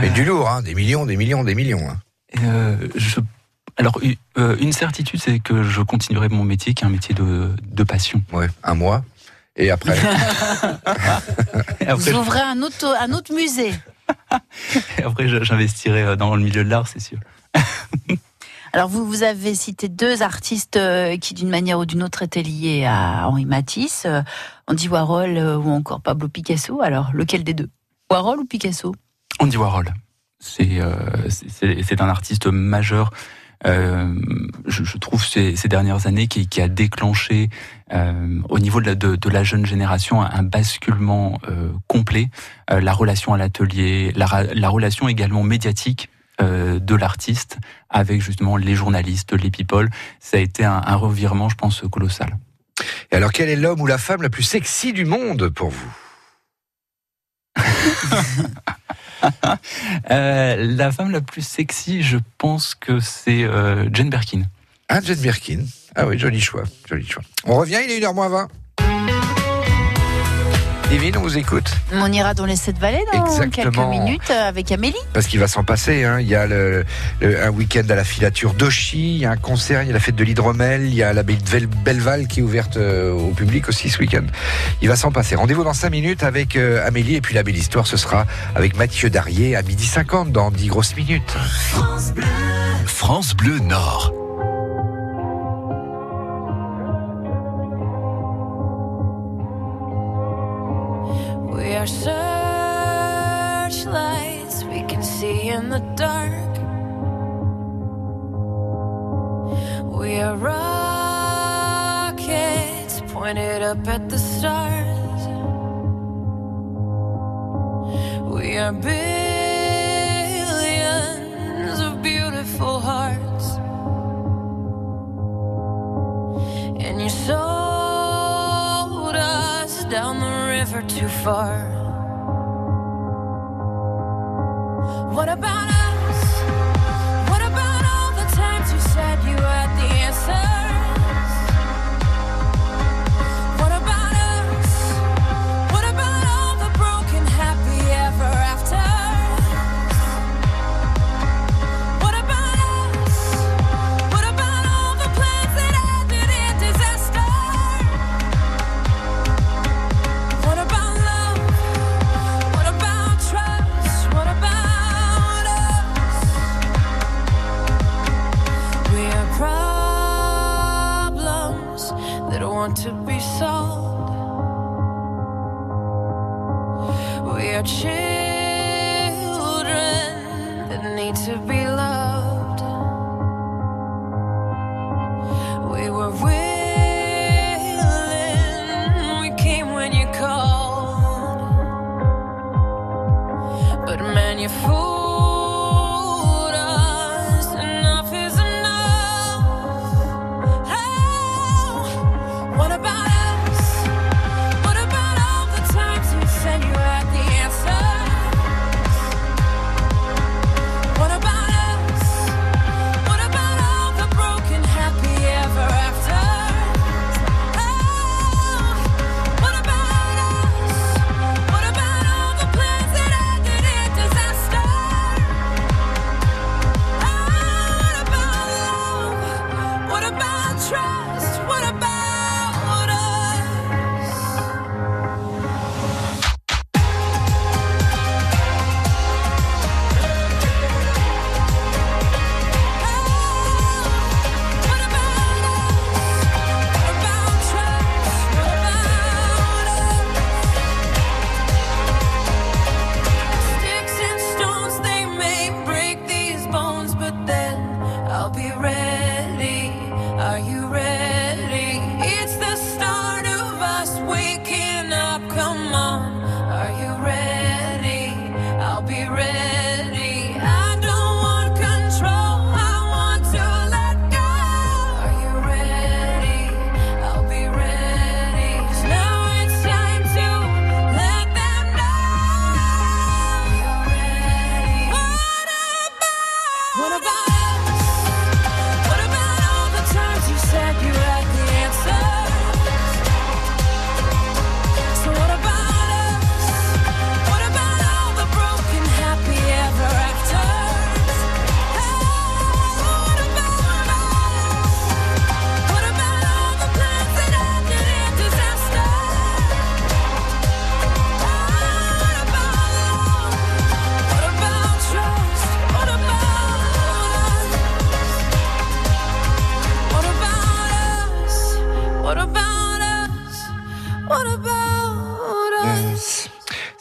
Speaker 2: Mais du lourd, hein, des millions, des millions, des millions. hein.
Speaker 3: Euh, je- alors, euh, une certitude, c'est que je continuerai mon métier, qui est un métier de, de passion.
Speaker 2: Ouais, un mois. Et après,
Speaker 3: Et après,
Speaker 4: Vous ouvrez un autre, un autre musée.
Speaker 3: et après, j'investirai euh, dans le milieu de l'art, c'est sûr.
Speaker 4: Alors vous, vous avez cité deux artistes euh, qui d'une manière ou d'une autre étaient liés à Henri Matisse, euh, Andy Warhol ou encore Pablo Picasso. Alors lequel des deux? Warhol ou Picasso?
Speaker 3: Andy Warhol, euh, c'est un artiste majeur. Euh, je, je trouve ces, ces dernières années qui, qui a déclenché euh, au niveau de la, de, de la jeune génération un, basculement euh, complet. La relation à l'atelier, la, relation également médiatique de l'artiste avec justement les journalistes, les people, ça a été un, un revirement, je pense, colossal.
Speaker 2: et alors quel est l'homme ou la femme la plus sexy du monde pour vous?
Speaker 3: Euh, la femme la plus sexy, je pense que c'est euh, Jane Birkin.
Speaker 2: Ah, Jane Birkin. Ah oui, joli choix, joli choix. On revient, il est 1h 20. Divine, on vous écoute.
Speaker 4: On ira dans les sept vallées dans
Speaker 2: Exactement.
Speaker 4: quelques minutes euh, avec Amélie.
Speaker 2: Parce qu'il va s'en passer. hein. Il y a le, le- un week-end à la filature d'Auchy, il y a un concert, il y a la fête de l'hydromel, il y a l'abbaye de Belleval qui est ouverte euh, au public aussi ce week-end. Il va s'en passer. Rendez-vous dans 5 minutes avec euh, Amélie et puis la belle histoire, ce sera avec Mathieu Darier à midi 50 dans 10 grosses minutes.
Speaker 1: France Bleu Nord.
Speaker 13: We are searchlights we can see in the dark. We are rockets pointed up at the stars. We are billions too far.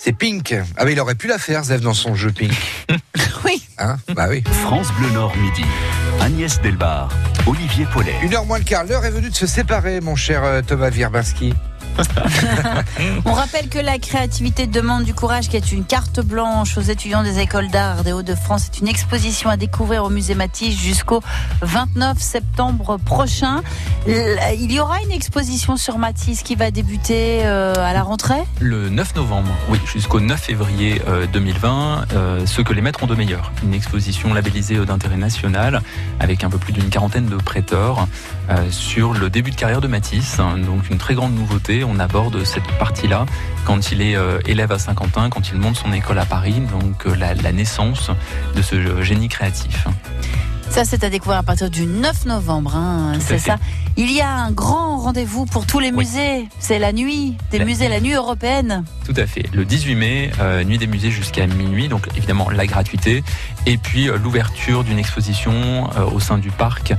Speaker 2: C'est Pink. Ah mais il aurait pu la faire, Zev, dans son jeu Pink.
Speaker 4: oui.
Speaker 2: Hein bah oui.
Speaker 1: France Bleu Nord midi. Agnès Delbar, Olivier Paulet.
Speaker 2: Une heure moins le quart, l'heure est venue de se séparer, mon cher euh, Thomas Wierbinski.
Speaker 4: On rappelle que la créativité demande du courage, qui est une carte blanche aux étudiants des écoles d'art des Hauts-de-France. C'est une exposition à découvrir au musée Matisse jusqu'au 29 septembre prochain. Il y aura une exposition sur Matisse qui va débuter euh, à la rentrée?
Speaker 3: Le 9 novembre, oui, jusqu'au 9 février euh, 2020, euh, ce que les maîtres ont de meilleur. Une exposition labellisée euh, d'intérêt national avec un peu plus d'une quarantaine de prêteurs euh, sur le début de carrière de Matisse. Donc une très grande nouveauté. On aborde cette partie-là quand il est euh, élève à Saint-Quentin, quand il monte son école à Paris, donc euh, la, naissance de ce génie créatif.
Speaker 4: Ça, c'est à découvrir à partir du 9 novembre. hein, c'est ça. Il y a un grand rendez-vous pour tous les musées. C'est la nuit des
Speaker 3: La
Speaker 4: musées, la nuit européenne.
Speaker 3: Tout à fait. Le 18 mai, euh, nuit des musées jusqu'à minuit, donc évidemment la gratuité, et puis euh, l'ouverture d'une exposition euh, au sein du parc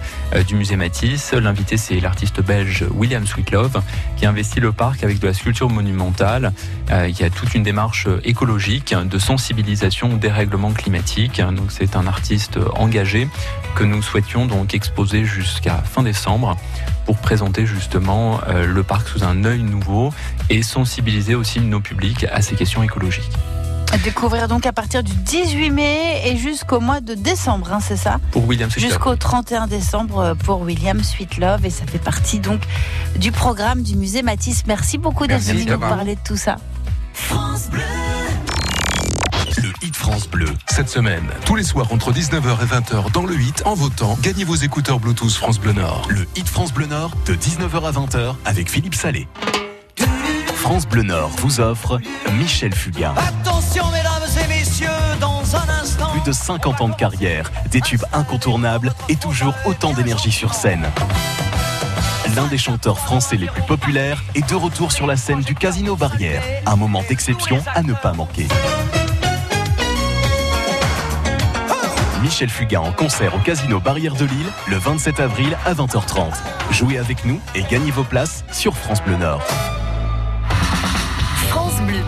Speaker 3: du musée Matisse. L'invité, c'est l'artiste belge William Sweetlove, qui investit le parc avec de la sculpture monumentale. Il y a toute une démarche écologique de sensibilisation au dérèglement climatique. Donc c'est un artiste engagé que nous souhaitions donc exposer jusqu'à fin décembre pour présenter justement euh, le parc sous un œil nouveau et sensibiliser aussi nos publics à ces questions écologiques.
Speaker 4: À découvrir donc à partir du 18 mai et jusqu'au mois de décembre, hein, c'est ça
Speaker 3: Pour William Sweetlove.
Speaker 4: Jusqu'au 31 décembre euh, pour William Sweetlove et ça fait partie donc du programme du musée Matisse. Merci beaucoup d'être venu nous parler de tout ça.
Speaker 16: Le Hit France Bleu. Cette semaine, tous les soirs entre 19h et 20h dans le Hit, en votant, gagnez vos écouteurs Bluetooth France Bleu Nord.
Speaker 1: Le Hit France Bleu Nord de 19h à 20h avec Philippe Salé. France Bleu Nord vous offre Michel Fugain.
Speaker 17: Attention mesdames et messieurs, dans un instant.
Speaker 1: Plus de 50 ans de carrière, des tubes incontournables et toujours autant d'énergie sur scène. L'un des chanteurs français les plus populaires est de retour sur la scène du Casino Barrière. Un moment d'exception à ne pas manquer. Michel Fugain en concert au Casino Barrière de Lille le 27 avril à 20h30. Jouez avec nous et gagnez vos places sur France Bleu Nord.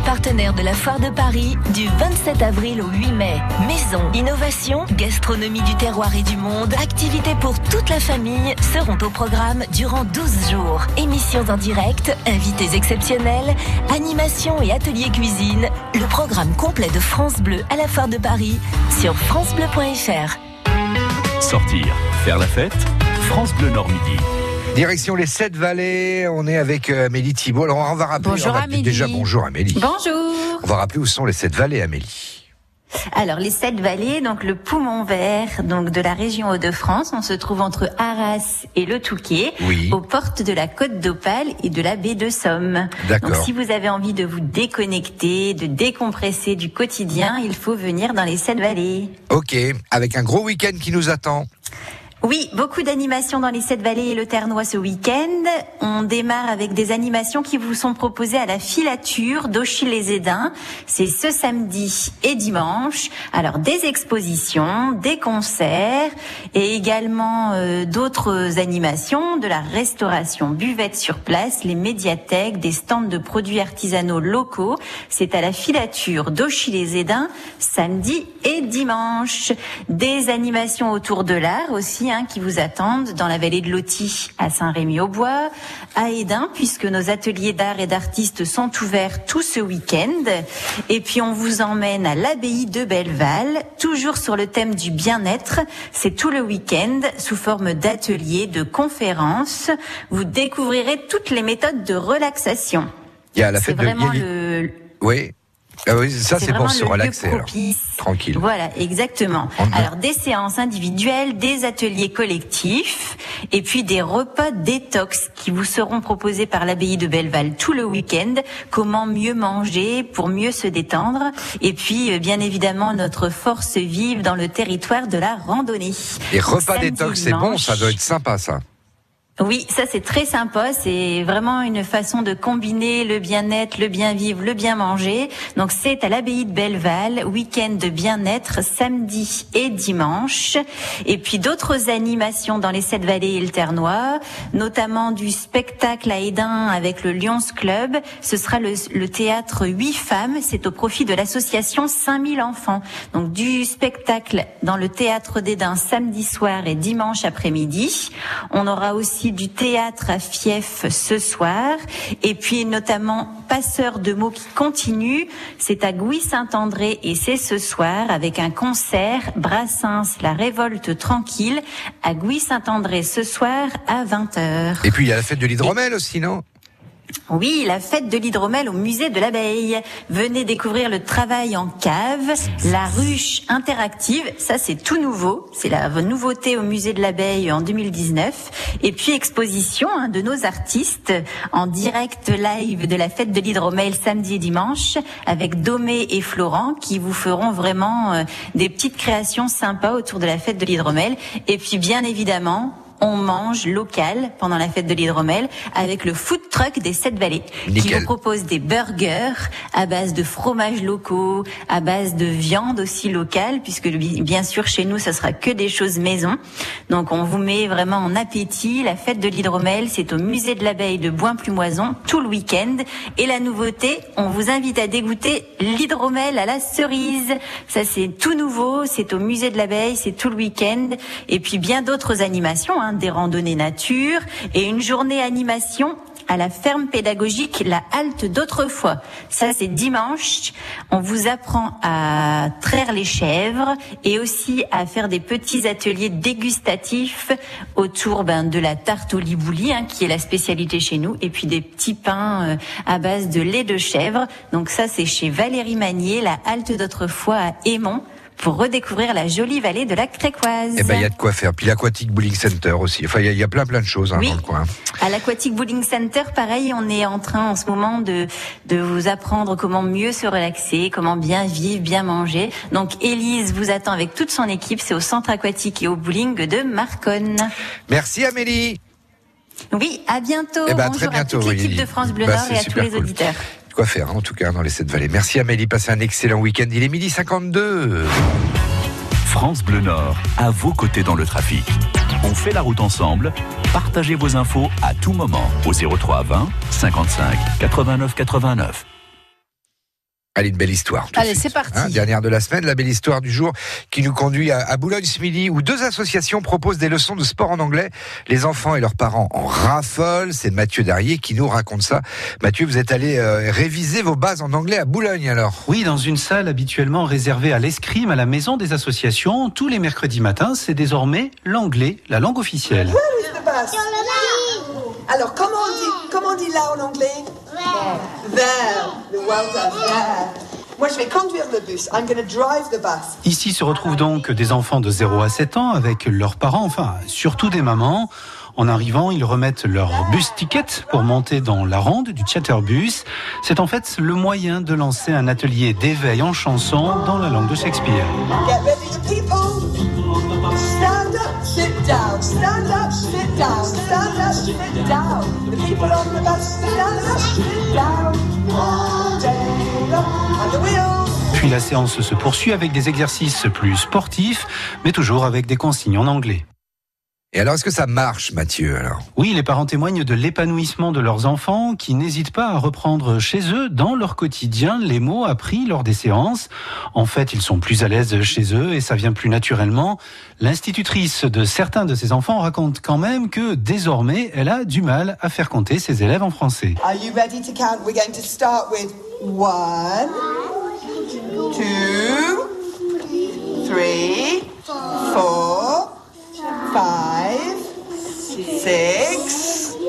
Speaker 18: Partenaire de la Foire de Paris du 27 avril au 8 mai. Maison, innovation, gastronomie du terroir et du monde, activités pour toute la famille seront au programme durant 12 jours. Émissions en direct, invités exceptionnels, animation et ateliers cuisine. Le programme complet de France Bleu à la Foire de Paris sur francebleu.fr.
Speaker 1: Sortir, faire la fête, France Bleu Nord Midi.
Speaker 2: Direction les Sept Vallées, on est avec euh, Amélie Thibault. Alors on va rappeler.
Speaker 19: Bonjour,
Speaker 2: on va-
Speaker 19: Amélie.
Speaker 2: Déjà bonjour Amélie.
Speaker 19: Bonjour.
Speaker 2: On va rappeler où sont les Sept Vallées, Amélie.
Speaker 19: Alors les sept vallées, donc le poumon vert, donc de la région Hauts-de-France, on se trouve entre Arras et le Touquet,
Speaker 2: Oui.
Speaker 19: aux portes de la côte d'Opale et de la baie de Somme.
Speaker 2: D'accord.
Speaker 19: Donc si vous avez envie de vous déconnecter, de décompresser du quotidien, il faut venir dans les sept vallées.
Speaker 2: Ok, avec un gros week-end qui nous attend.
Speaker 19: Oui, beaucoup d'animations dans les Sept Vallées et le Ternois ce week-end. On démarre avec des animations qui vous sont proposées à la filature d'Auchy-les-Édins. C'est ce samedi et dimanche. Alors des expositions, des concerts et également euh, d'autres animations, de la restauration buvette sur place, les médiathèques, des stands de produits artisanaux locaux. C'est à la filature d'Auchy-les-Édins samedi et dimanche. Des animations autour de l'art aussi hein, qui vous attendent dans la vallée de Loti à Saint-Rémy-au-Bois, à Édin puisque nos ateliers d'art et d'artistes sont ouverts tout ce week-end. Et puis on vous emmène à l'abbaye de Belleval, toujours sur le thème du bien-être. C'est tout le week-end sous forme d'ateliers, de conférences. Vous découvrirez toutes les méthodes de relaxation.
Speaker 2: Il y a la fête de
Speaker 19: vraiment
Speaker 2: a-
Speaker 19: le,
Speaker 2: Oui. Ah oui, ça c'est pour se relaxer alors. Tranquille.
Speaker 19: Voilà, exactement. Alors des séances individuelles, des ateliers collectifs, et puis des repas détox qui vous seront proposés par l'abbaye de Belleval tout le week-end. Comment mieux manger pour mieux se détendre, et puis euh, bien évidemment notre force vive dans le territoire de la randonnée. Donc,
Speaker 2: repas
Speaker 19: samedi,
Speaker 2: détox, c'est bon, ça doit être sympa ça.
Speaker 19: Oui, ça c'est très sympa. C'est vraiment une façon de combiner le bien-être, le bien-vivre, le bien manger. Donc c'est à l'abbaye de Belleval, week-end de bien-être, samedi et dimanche. Et puis d'autres animations dans les Sept Vallées et le Ternois, notamment du spectacle à Édin avec le Lions Club. Ce sera le, théâtre Huit Femmes. C'est au profit de l'association 5000 enfants. Donc du spectacle dans le théâtre d'Édin samedi soir et dimanche après-midi. On aura aussi du théâtre à Fief ce soir. Et puis notamment Passeur de mots qui continue. C'est à Gouy-Saint-André et c'est ce soir avec un concert Brassens, la révolte tranquille à Gouy-Saint-André ce soir à 20h.
Speaker 2: Et puis il y a la fête de l'hydromel aussi, non?
Speaker 19: Oui, la fête de l'hydromel au musée de l'abeille. Venez découvrir le travail en cave, la ruche interactive. Ça, c'est tout nouveau. C'est la nouveauté au musée de l'abeille en 2019. Et puis exposition hein, de nos artistes en direct live de la fête de l'hydromel samedi et dimanche avec Domé et Florent qui vous feront vraiment euh, des petites créations sympas autour de la fête de l'hydromel. Et puis bien évidemment, on mange local pendant la fête de l'hydromel avec le food truck des Sept Vallées qui vous propose des burgers à base de fromages locaux, à base de viande aussi locale puisque bi- bien sûr chez nous ça sera que des choses maison. Donc on vous met vraiment en appétit. La fête de l'hydromel, c'est au musée de l'abeille de Boin-Plumoison tout le week-end et la nouveauté, on vous invite à dégoûter l'hydromel à la cerise. Ça c'est tout nouveau, c'est au musée de l'abeille, c'est tout le week-end et puis bien d'autres animations, hein, des randonnées nature et une journée animation à la ferme pédagogique La Halte d'autrefois. Ça, c'est dimanche. On vous apprend à traire les chèvres et aussi à faire des petits ateliers dégustatifs autour ben, de la tarte au libouli, hein, qui est la spécialité chez nous, et puis des petits pains euh, à base de lait de chèvre. Donc ça, c'est chez Valérie Magnier, La Halte d'autrefois à Aimont pour redécouvrir la jolie vallée de la Crécoise.
Speaker 2: Eh ben il y a de quoi faire. Puis l'Aquatic Bowling Center aussi. Enfin il y a- il y, a plein plein de choses hein,
Speaker 19: Oui.
Speaker 2: dans le coin.
Speaker 19: À l'Aquatic Bowling Center, pareil, on est en train en ce moment de, de vous apprendre comment mieux se relaxer, comment bien vivre, bien manger. Donc Élise vous attend avec toute son équipe, c'est au centre aquatique et au bowling de Marconne.
Speaker 2: Merci Amélie.
Speaker 19: Oui, à bientôt.
Speaker 2: Eh ben,
Speaker 19: Bonjour
Speaker 2: très bientôt,
Speaker 19: à toute l'équipe
Speaker 2: oui.
Speaker 19: de France Bleu
Speaker 2: Bah,
Speaker 19: Nord et à tous les auditeurs.
Speaker 2: Quoi faire hein, en tout cas dans les sept vallées. Merci Amélie, passez un excellent week-end. Il est midi 52.
Speaker 1: France Bleu Nord, à vos côtés dans le trafic. On fait la route ensemble. Partagez vos infos à tout moment au 03 20 55 89 89.
Speaker 2: Allez, une belle histoire.
Speaker 4: Allez, c'est parti.
Speaker 2: Hein, dernière de la semaine, la belle histoire du jour qui nous conduit à, à Boulogne-Smilly où deux associations proposent des leçons de sport en anglais. Les enfants et leurs parents en raffolent. C'est Mathieu Darrier qui nous raconte ça. Mathieu, vous êtes allé euh, réviser vos bases en anglais à Boulogne alors
Speaker 20: Oui, dans une salle habituellement réservée à l'escrime à la maison des associations, tous les mercredis matins, c'est désormais l'anglais, la langue officielle.
Speaker 21: Bus? Alors, comment on dit, comment on dit là en anglais? Moi, je vais conduire le bus. I'm going to drive the bus.
Speaker 20: Ici se retrouvent donc des enfants de 0 à 7 ans avec leurs parents, enfin surtout des mamans. En arrivant, ils remettent leur bus ticket pour monter dans la ronde du chatterbus. C'est en fait le moyen de lancer un atelier d'éveil en chanson dans la langue de Shakespeare.
Speaker 21: Get ready, the people. Stand up, sit down. Stand up, sit down. Stand up, sit down.
Speaker 20: Puis la séance se poursuit avec des exercices plus sportifs, mais toujours avec des consignes en anglais.
Speaker 2: Et alors, est-ce que ça marche, Mathieu alors?
Speaker 20: Oui, les parents témoignent de l'épanouissement de leurs enfants qui n'hésitent pas à reprendre chez eux, dans leur quotidien, les mots appris lors des séances. En fait, ils sont plus à l'aise chez eux et ça vient plus naturellement. L'institutrice de certains de ces enfants raconte quand même que désormais, elle a du mal à faire compter ses élèves en français.
Speaker 21: Are you ready to count? We're going to start with one, two, three, four.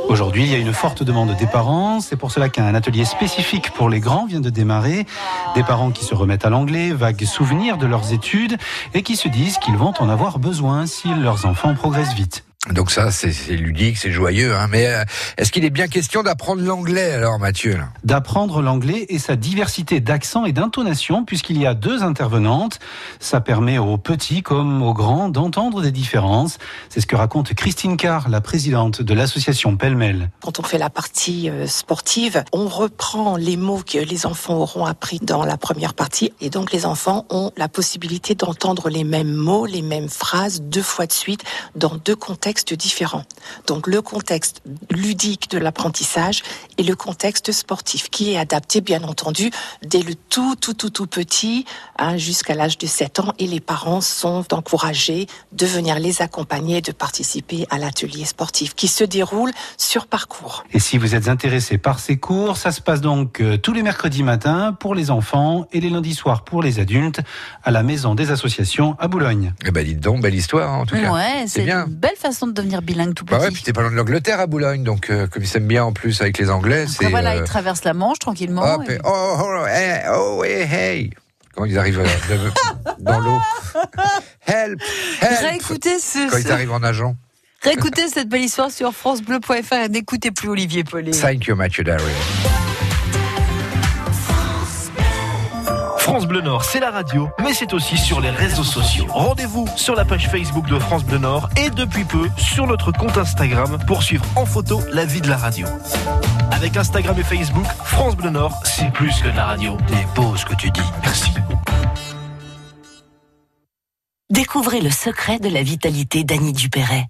Speaker 20: Aujourd'hui, il y a une forte demande des parents. C'est pour cela qu'un atelier spécifique pour les grands vient de démarrer. Des parents qui se remettent à l'anglais, vagues souvenirs de leurs études et qui se disent qu'ils vont en avoir besoin si leurs enfants progressent vite.
Speaker 2: Donc ça, c'est ludique, c'est joyeux. Hein. Mais euh, est-ce qu'il est bien question d'apprendre l'anglais alors, Mathieu
Speaker 20: D'apprendre l'anglais et sa diversité d'accent et d'intonation, puisqu'il y a deux intervenantes. Ça permet aux petits comme aux grands d'entendre des différences. C'est ce que raconte Christine Carr, la présidente de l'association Pêle-Mêle.
Speaker 22: Quand on fait la partie euh, sportive, on reprend les mots que les enfants auront appris dans la première partie et donc les enfants ont la possibilité d'entendre les mêmes mots, les mêmes phrases deux fois de suite dans deux contextes différents. Donc le contexte ludique de l'apprentissage et le contexte sportif qui est adapté bien entendu dès le tout tout tout tout petit hein, jusqu'à l'âge de 7 ans et les parents sont encouragés de venir les accompagner de participer à l'atelier sportif qui se déroule sur parcours.
Speaker 20: Et si vous êtes intéressé par ces cours, ça se passe donc euh, tous les mercredis matins pour les enfants et les lundis soirs pour les adultes à la maison des associations à Boulogne.
Speaker 2: Eh ben, dites donc, belle histoire hein, en tout cas.
Speaker 4: Ouais,
Speaker 2: c'est
Speaker 4: c'est
Speaker 2: bien.
Speaker 4: une belle façon de devenir bilingue tout petit.
Speaker 2: Bah ouais, puis t'es pas loin de l'Angleterre à Boulogne, donc euh, comme ils s'aiment bien en plus avec les Anglais, c'est.
Speaker 4: voilà,
Speaker 2: euh,
Speaker 4: il traverse la Manche tranquillement.
Speaker 2: hop,
Speaker 4: et-
Speaker 2: et- oh, oh, hey, oh, hey, hey. Quand ils arrivent euh, dans l'eau. Help, help.
Speaker 4: Réécoutez ce,
Speaker 2: Quand ils arrivent en nageant.
Speaker 4: réécoutez cette belle histoire sur francebleu.fr et n'écoutez plus Olivier Paulet.
Speaker 2: Thank you, Mathieu Darry.
Speaker 5: France Bleu Nord, c'est la radio, mais c'est aussi sur les réseaux sociaux. Rendez-vous sur la page Facebook de France Bleu Nord et depuis peu sur notre compte Instagram pour suivre en photo la vie de la radio. Avec Instagram et Facebook, France Bleu Nord, c'est plus que la radio. T'es beau ce que tu dis. Merci.
Speaker 6: Découvrez le secret de la vitalité d'Annie Dupéret.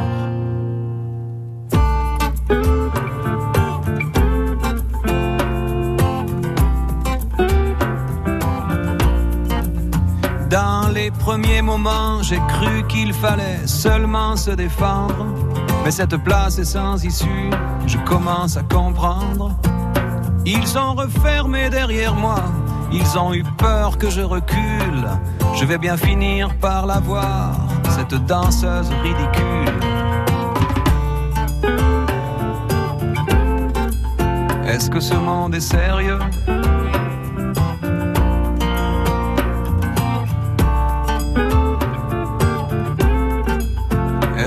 Speaker 23: Les premiers moments, j'ai cru qu'il fallait seulement se défendre. Mais cette place est sans issue, je commence à comprendre. Ils ont refermé derrière moi, ils ont eu peur que je recule. Je vais bien finir par la voir.
Speaker 15: cette danseuse ridicule. Est-ce que ce monde est sérieux?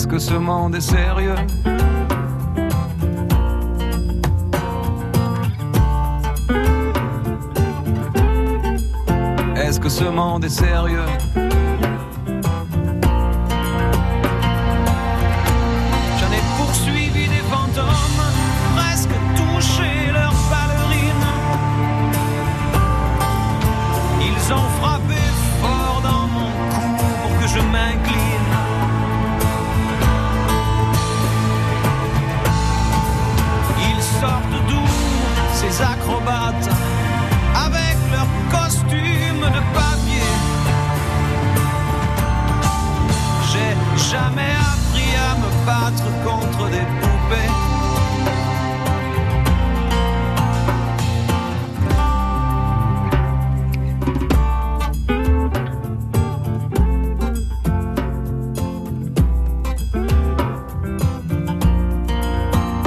Speaker 15: Est-ce que ce monde est sérieux Est-ce que ce monde est sérieux J'en ai poursuivi des fantômes, presque touché leurs ballerines. Ils ont frappé ces acrobates avec leurs costumes de papier. J'ai jamais appris à me battre contre des poupées.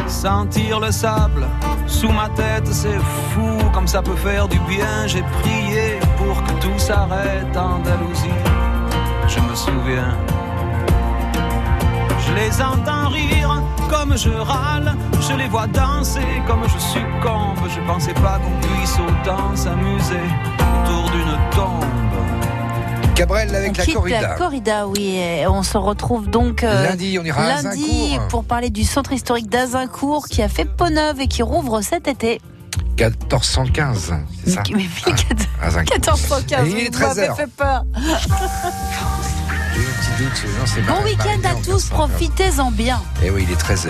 Speaker 15: Sentir le sable sous ma tête, c'est fou comme ça peut faire du bien. J'ai prié pour que tout s'arrête Andalousie. Je me souviens. Je les entends rire comme je râle. Je les vois danser comme je succombe. Je pensais pas qu'on puisse autant s'amuser autour d'une tombe.
Speaker 2: Cabrel avec
Speaker 4: on
Speaker 2: la
Speaker 4: quitte
Speaker 2: corrida.
Speaker 4: la corrida, oui. et on se retrouve donc euh,
Speaker 2: Lundi, on ira à
Speaker 4: lundi
Speaker 2: Azincourt.
Speaker 4: pour parler du centre historique d'Azincourt qui a fait peau neuve et qui rouvre cet été.
Speaker 2: 1415, c'est ça
Speaker 4: Mais, mais
Speaker 2: Azincourt.
Speaker 4: 1415,
Speaker 2: Et il est
Speaker 4: vous m'avez
Speaker 2: 13h.
Speaker 4: fait peur.
Speaker 2: Doute. Non,
Speaker 4: Bon week-end à tous, profitez-en bien.
Speaker 2: Et oui, il est 13h.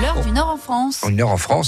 Speaker 4: L'heure du Nord en France.
Speaker 2: Une heure en France.